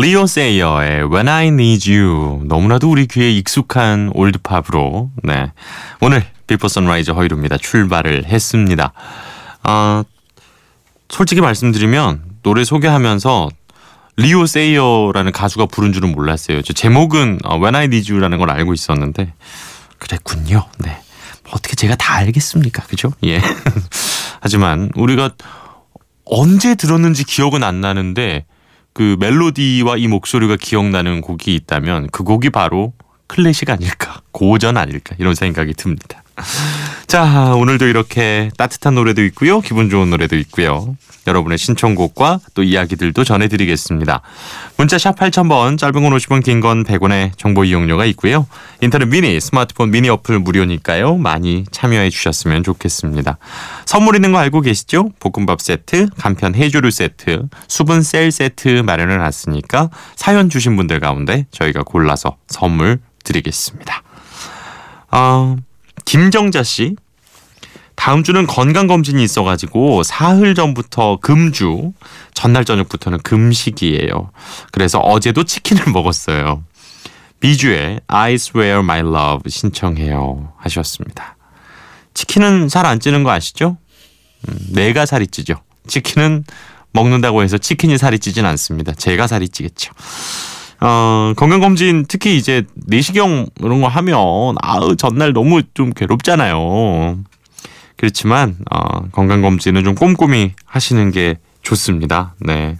리오 세이어의 When I Need You 너무나도 우리 귀에 익숙한 올드팝으로 네 오늘 비포 선라이즈 허일후입니다 출발을 했습니다. 아 솔직히 말씀드리면 노래 소개하면서 리오 세이어라는 가수가 부른 줄은 몰랐어요. 저 제목은 어, When I Need You라는 걸 알고 있었는데 그랬군요. 네. 어떻게 제가 다 알겠습니까? 그죠? 예. 하지만 우리가 언제 들었는지 기억은 안 나는데 그 멜로디와 이 목소리가 기억나는 곡이 있다면 그 곡이 바로 클래식 아닐까 고전 아닐까 이런 생각이 듭니다. 자 오늘도 이렇게 따뜻한 노래도 있고요 기분 좋은 노래도 있고요 여러분의 신청곡과 또 이야기들도 전해드리겠습니다. 문자 샵 8000번 짧은 건 50원 긴 건 100원의 정보 이용료가 있고요. 인터넷 미니 스마트폰 미니 어플 무료니까요. 많이 참여해 주셨으면 좋겠습니다. 선물 있는 거 알고 계시죠? 볶음밥 세트, 간편 해조류 세트, 수분 셀 세트 마련해 놨으니까 사연 주신 분들 가운데 저희가 골라서 선물 드리겠습니다. 어, 김정자 씨 다음 주는 건강 검진이 있어가지고 사흘 전부터 금주, 전날 저녁부터는 금식이에요. 그래서 어제도 치킨을 먹었어요. 비주의 I swear my love 신청해요. 하셨습니다. 치킨은 살 안 찌는 거 아시죠? 음, 내가 살이 찌죠. 치킨은 먹는다고 해서 치킨이 살이 찌진 않습니다. 제가 살이 찌겠죠. 어, 건강검진 특히 이제 내시경 이런 거 하면 아우 전날 너무 좀 괴롭잖아요. 그렇지만 어, 건강 검진은 좀 꼼꼼히 하시는 게 좋습니다. 네.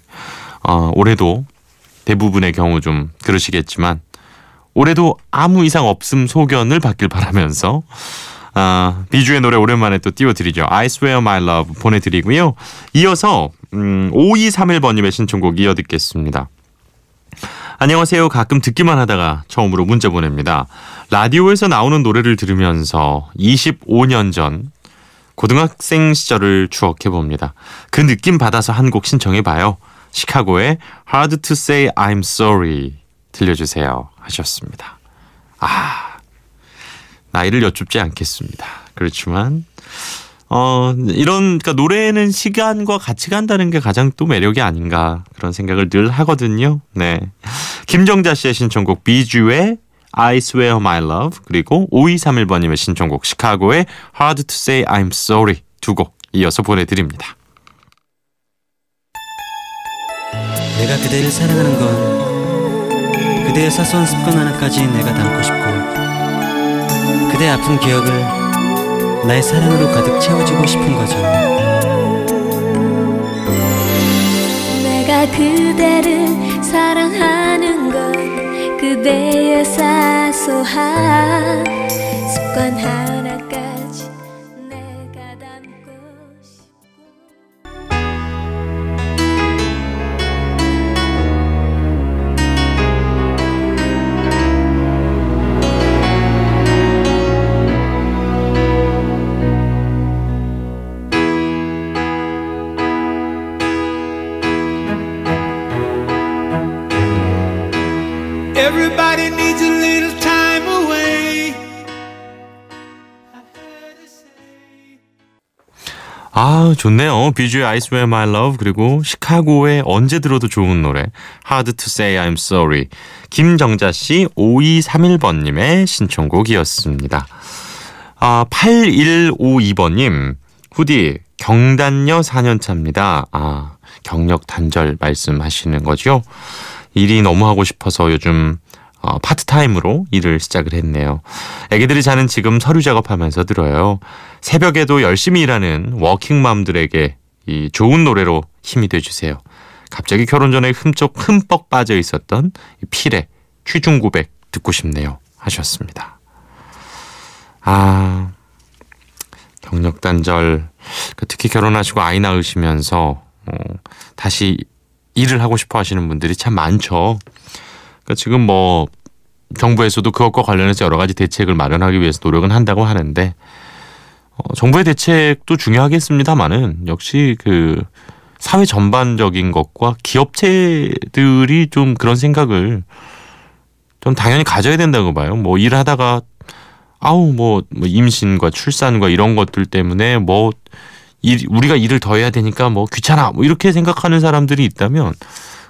어, 올해도 대부분의 경우 좀 그러시겠지만 올해도 아무 이상 없음 소견을 받길 바라면서 아, 비주의 노래 오랜만에 또 띄워드리죠. I swear my love 보내드리고요. 이어서 음, 5231번님의 신청곡 이어 듣겠습니다. 안녕하세요. 가끔 듣기만 하다가 처음으로 문자 보냅니다. 라디오에서 나오는 노래를 들으면서 25년 전 고등학생 시절을 추억해 봅니다. 그 느낌 받아서 한 곡 신청해 봐요. 시카고의 Hard to Say I'm Sorry 들려주세요 하셨습니다. 아 나이를 여쭙지 않겠습니다. 그렇지만 어 이런 그러니까 노래는 시간과 같이 간다는 게 가장 또 매력이 아닌가 그런 생각을 늘 하거든요. 네 김정자 씨의 신청곡 비주의 I Swear My Love 그리고 5231번님의 신청곡 시카고의 Hard to Say I'm Sorry 두 곡 이어서 보내드립니다. 내가 그대를 사랑하는 건 그대의 사소한 습관 하나까지 내가 담고 싶고 그대 아픈 기억을 나의 사랑으로 가득 채워주고 싶은 거죠 내가 그대를 사랑하는 건 그대의 사소한 습관 하나 아 좋네요. 비주의 I Swear My Love 그리고 시카고의 언제 들어도 좋은 노래 Hard to Say I'm Sorry 김정자 씨 5231번님의 신청곡이었습니다. 아 8152번님 후디 경단녀 4년 차입니다. 아 경력 단절 말씀하시는 거죠? 일이 너무 하고 싶어서 요즘 어, 파트타임으로 일을 시작을 했네요. 애기들이 자는 지금 서류 작업하면서 들어요. 새벽에도 열심히 일하는 워킹맘들에게 이 좋은 노래로 힘이 돼주세요. 갑자기 결혼 전에 흠쩍 흠뻑 빠져 있었던 이 필의 취중 고백 듣고 싶네요. 하셨습니다. 아, 경력 단절. 그 특히 결혼하시고 아이 낳으시면서 어, 다시 일을 하고 싶어 하시는 분들이 참 많죠. 그러니까 지금 뭐 정부에서도 그것과 관련해서 여러 가지 대책을 마련하기 위해서 노력은 한다고 하는데 어, 정부의 대책도 중요하겠습니다만은 역시 그 사회 전반적인 것과 기업체들이 좀 그런 생각을 좀 당연히 가져야 된다고 봐요. 뭐 일하다가 아우 뭐, 뭐 임신과 출산과 이런 것들 때문에 뭐 일, 우리가 일을 더 해야 되니까 뭐 귀찮아 뭐 이렇게 생각하는 사람들이 있다면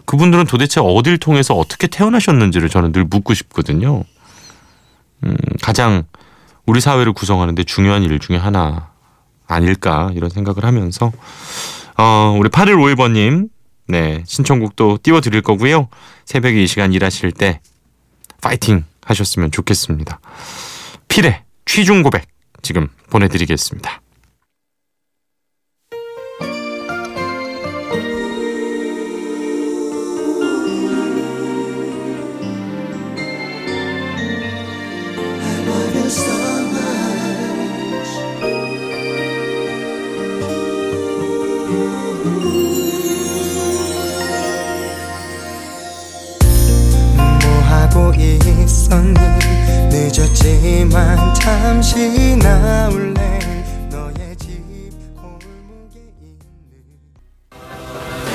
그분들은 도대체 어딜 통해서 어떻게 태어나셨는지를 저는 늘 묻고 싶거든요. 음, 가장 우리 사회를 구성하는데 중요한 일 중에 하나 아닐까 이런 생각을 하면서 어, 우리 8151번님 네 신청곡도 띄워드릴 거고요. 새벽에 이 시간 일하실 때 파이팅 하셨으면 좋겠습니다. 필의 취중 고백 지금 보내드리겠습니다.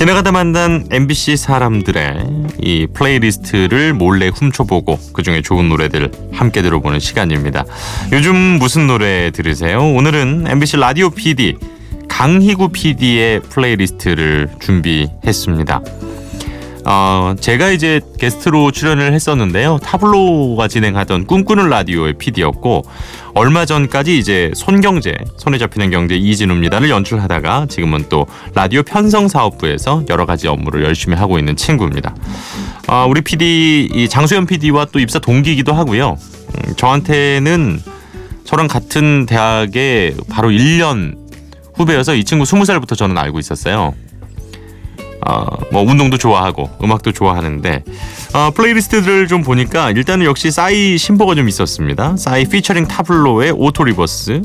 지나가다 만난 MBC 사람들의 이 playlist를 몰래 훔쳐보고 그 중에 좋은 노래들 함께 들어보는 시간입니다. 요즘 무슨 노래 들으세요? 오늘은 MBC 라디오 PD 강희구 PD의 playlist를 준비했습니다. 어, 제가 이제 게스트로 출연을 했었는데요. 타블로가 진행하던 꿈꾸는 라디오의 PD였고 얼마 전까지 이제 손경제, 손에 잡히는 경제 이진우입니다를 연출하다가 지금은 또 라디오 편성 사업부에서 여러 가지 업무를 열심히 하고 있는 친구입니다. 어, 우리 PD 이 장수현 PD와 또 입사 동기이기도 하고요. 음, 저한테는 저랑 같은 대학에 바로 1년 후배여서 이 친구 20살부터 저는 알고 있었어요. 어, 뭐 운동도 좋아하고 음악도 좋아하는데 어, playlist들을 좀 보니까 일단은 역시 싸이 신보가 좀 있었습니다. 싸이 피처링 타블로의 Auto Reverse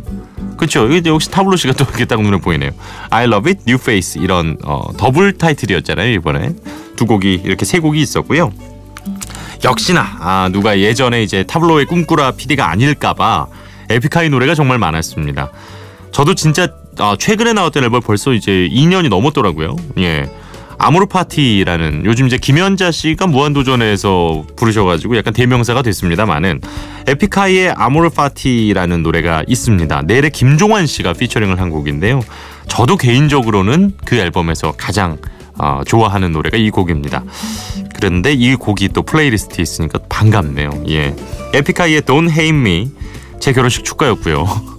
그렇죠. 역시 타블로 씨가 또 이렇게 딱 눈에 보이네요. I Love It, New Face 이런 어, 더블 타이틀이었잖아요 이번에 두 곡이 이렇게 세 곡이 있었고요. 역시나 아, 누가 예전에 이제 타블로의 꿈꾸라 PD가 아닐까봐 에픽하이 노래가 정말 많았습니다. 저도 진짜 아, 최근에 나왔던 앨범 벌써 이제 2년이 넘었더라고요. 예. 아모르 파티라는 요즘 이제 김연자 씨가 무한도전에서 부르셔가지고 약간 대명사가 됐습니다만은 에픽하이의 아모르 파티라는 노래가 있습니다. 넬의 김종완 씨가 featuring을 한 곡인데요. 저도 개인적으로는 그 앨범에서 가장 어, 좋아하는 노래가 이 곡입니다. 그런데 이 곡이 또 playlist에 있으니까 반갑네요. 예. 에픽하이의 Don't Hate Me 제 결혼식 축가였고요.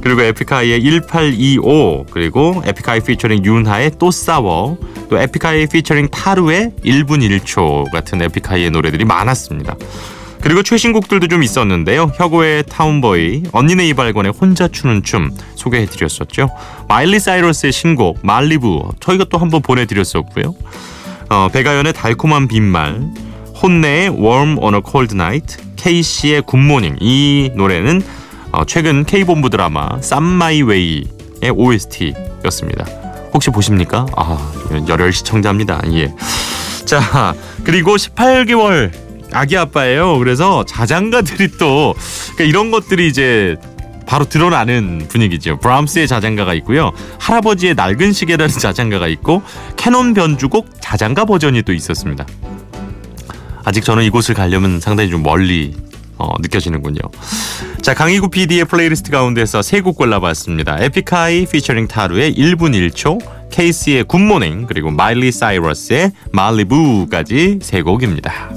그리고 에픽하이의 1825 그리고 에픽하이 피처링 윤하의 또 싸워 또 에픽하이 피처링 타루의 1분 1초 같은 에픽하이의 노래들이 많았습니다. 그리고 최신 곡들도 좀 있었는데요. 혁오의 Tomboy, 언니네 이발관의 혼자 추는 춤 소개해드렸었죠. 마일리 사이러스의 신곡 Malibu 저희가 또 한번 보내드렸었고요. 어, 백아연의 달콤한 빈말, 혼네의 Warm on a Cold Night, 케이시의 Good Morning 이 노래는 어, 최근 K본부 드라마 쌈마이웨이의 OST였습니다. 혹시 보십니까? 아, 열혈 시청자입니다. 예. 자, 그리고 18개월 아기 아빠예요. 그래서 자장가들이 또 그러니까 이런 것들이 이제 바로 드러나는 분위기죠. 브람스의 자장가가 있고요. 할아버지의 낡은 시계라는 자장가가 있고 캐논 변주곡 자장가 버전이 또 있었습니다. 아직 저는 이곳을 가려면 상당히 좀 멀리 어, 느껴지는군요. 자, 강희구 PD의 playlist 가운데서 세 곡 골라봤습니다. 에픽하이 피처링 타루의 1분 1초, 케이스의 굿모닝, 그리고 마일리 사이러스의 말리부까지 세 곡입니다.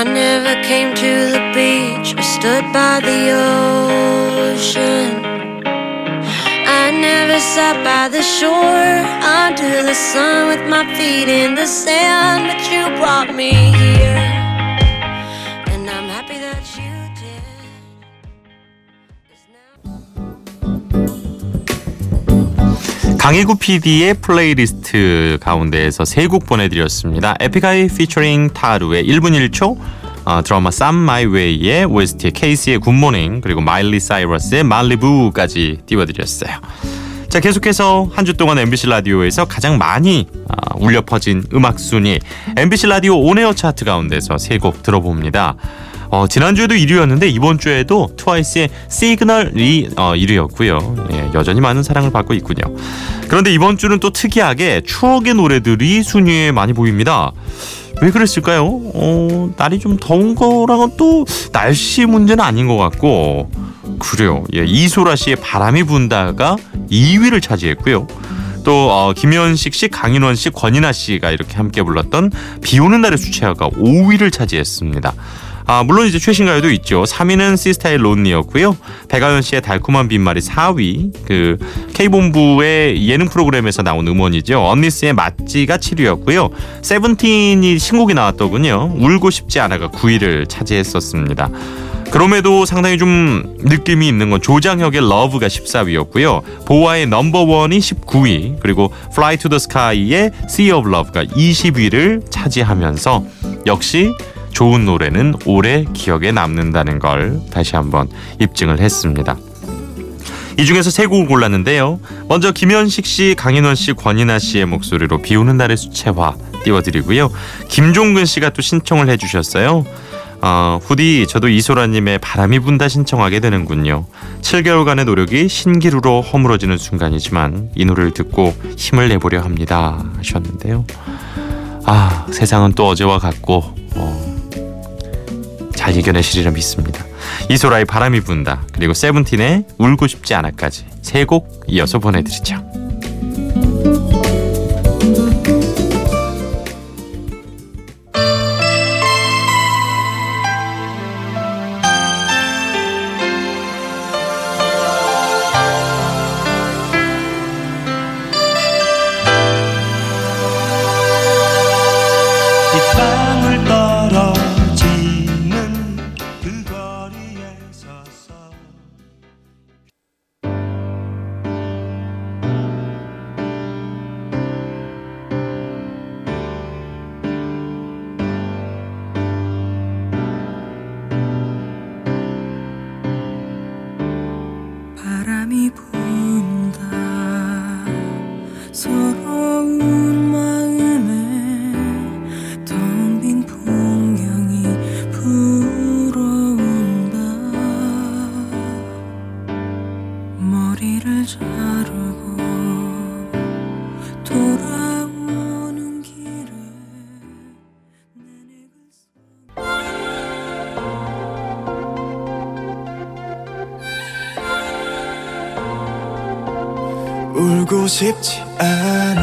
I never came to the beach or stood by the ocean. I never sat by the shore under the sun with my feet in the sand, but you brought me here. 강희구 PD의 플레이리스트 가운데에서 세 곡 보내드렸습니다. 에픽하이 피처링 타루의 1분 1초 어, 드라마 쌈 마이웨이의 OST 케이시의 Good Morning 그리고 마일리 사이러스의 말리부까지 띄워드렸어요. 자 계속해서 한 주 동안 MBC 라디오에서 가장 많이 아, 울려 퍼진 음악 순위 MBC 라디오 On Air 차트 가운데서 세 곡 들어봅니다. 어, 지난주에도 1위였는데 이번 주에도 트와이스의 시그널이 어, 1위였고요. 예, 여전히 많은 사랑을 받고 있군요. 그런데 이번 주는 또 특이하게 추억의 노래들이 순위에 많이 보입니다. 왜 그랬을까요? 어, 날이 좀 더운 거랑은 또 날씨 문제는 아닌 것 같고 그래요. 예, 이소라 씨의 바람이 분다가 2위를 차지했고요. 또 어, 김현식 씨, 강인원 씨, 권인아 씨가 이렇게 함께 불렀던 비 오는 날의 수채화가 5위를 차지했습니다. 아, 물론 이제 최신 가요도 있죠. 3위는 시스타일 론니였고요. 백아연 씨의 달콤한 빈말이 4위. 그 K본부의 예능 프로그램에서 나온 음원이죠. 언니스의 맛지가 7위였고요. 세븐틴이 신곡이 나왔더군요. 울고 싶지 않아가 9위를 차지했었습니다. 그럼에도 상당히 좀 느낌이 있는 건 조장혁의 Love가 14위였고요. 보아의 넘버원이 19위, 그리고 Fly to the Sky의 Sea of Love가 20위를 차지하면서 역시 좋은 노래는 오래 기억에 남는다는 걸 다시 한번 입증을 했습니다. 이 중에서 세 곡을 골랐는데요. 먼저 김현식 씨, 강인원 씨, 권인아 씨의 목소리로 비오는 날의 수채화 띄워드리고요. 김종근 씨가 또 신청을 해주셨어요. 어, 후디 저도 이소라님의 바람이 분다 신청하게 되는군요. 7개월간의 노력이 신기루로 허물어지는 순간이지만 이 노래를 듣고 힘을 내보려 합니다 하셨는데요. 아 세상은 또 어제와 같고 어, 잘 이겨내시리라 믿습니다. 이소라의 바람이 분다 그리고 세븐틴의 울고 싶지 않아까지 세 곡 이어서 보내드리죠. 싶지 않아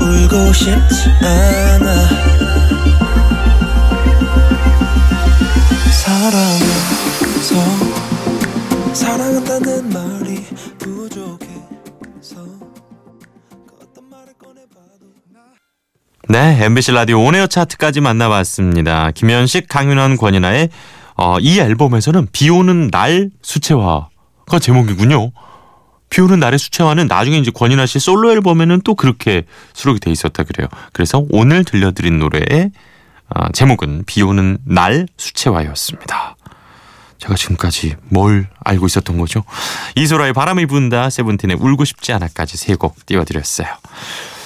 울고 싶지 않아 사랑해서 사랑한다는 말이 부족해서 그 어떤 말을 꺼내봐도 네, MBC 라디오 온에어 차트까지 만나봤습니다. 김현식, 강윤환, 권인아의 어, 이 앨범에서는 비 오는 날 수채화가 제목이군요. 비오는 날의 수채화는 나중에 이제 권인아 씨 솔로 앨범에는 또 그렇게 수록이 돼 있었다 그래요. 그래서 오늘 들려드린 노래의 어, 제목은 비오는 날 수채화였습니다. 제가 지금까지 뭘 알고 있었던 거죠? 이소라의 바람이 분다, 세븐틴의 울고 싶지 않아까지 세 곡 띄워드렸어요.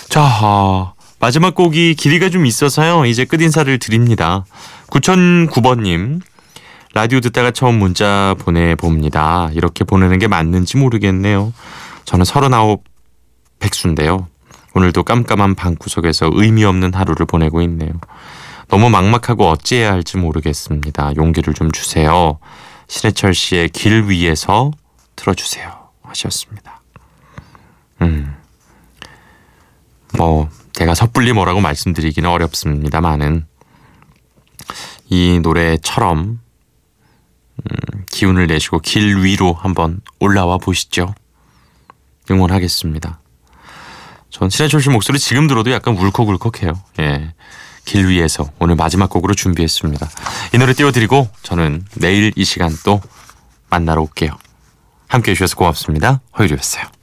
자, 어, 마지막 곡이 길이가 좀 있어서요. 이제 끝인사를 드립니다. 9009번님, 라디오 듣다가 처음 문자 보내봅니다. 이렇게 보내는 게 맞는지 모르겠네요. 저는 39 백수인데요. 오늘도 깜깜한 방구석에서 의미 없는 하루를 보내고 있네요. 너무 막막하고 어찌해야 할지 모르겠습니다. 용기를 좀 주세요. 신해철 씨의 길 위에서 틀어주세요. 하셨습니다. 음. 뭐, 제가 섣불리 뭐라고 말씀드리기는 어렵습니다만은, 이 노래처럼, 음, 기운을 내시고 길 위로 한번 올라와 보시죠. 응원하겠습니다. 전 신해철 씨 목소리 지금 들어도 약간 울컥울컥해요. 예. 길 위에서 오늘 마지막 곡으로 준비했습니다. 이 노래 띄워드리고 저는 내일 이 시간 또 만나러 올게요. 함께 해주셔서 고맙습니다. 허유리였어요.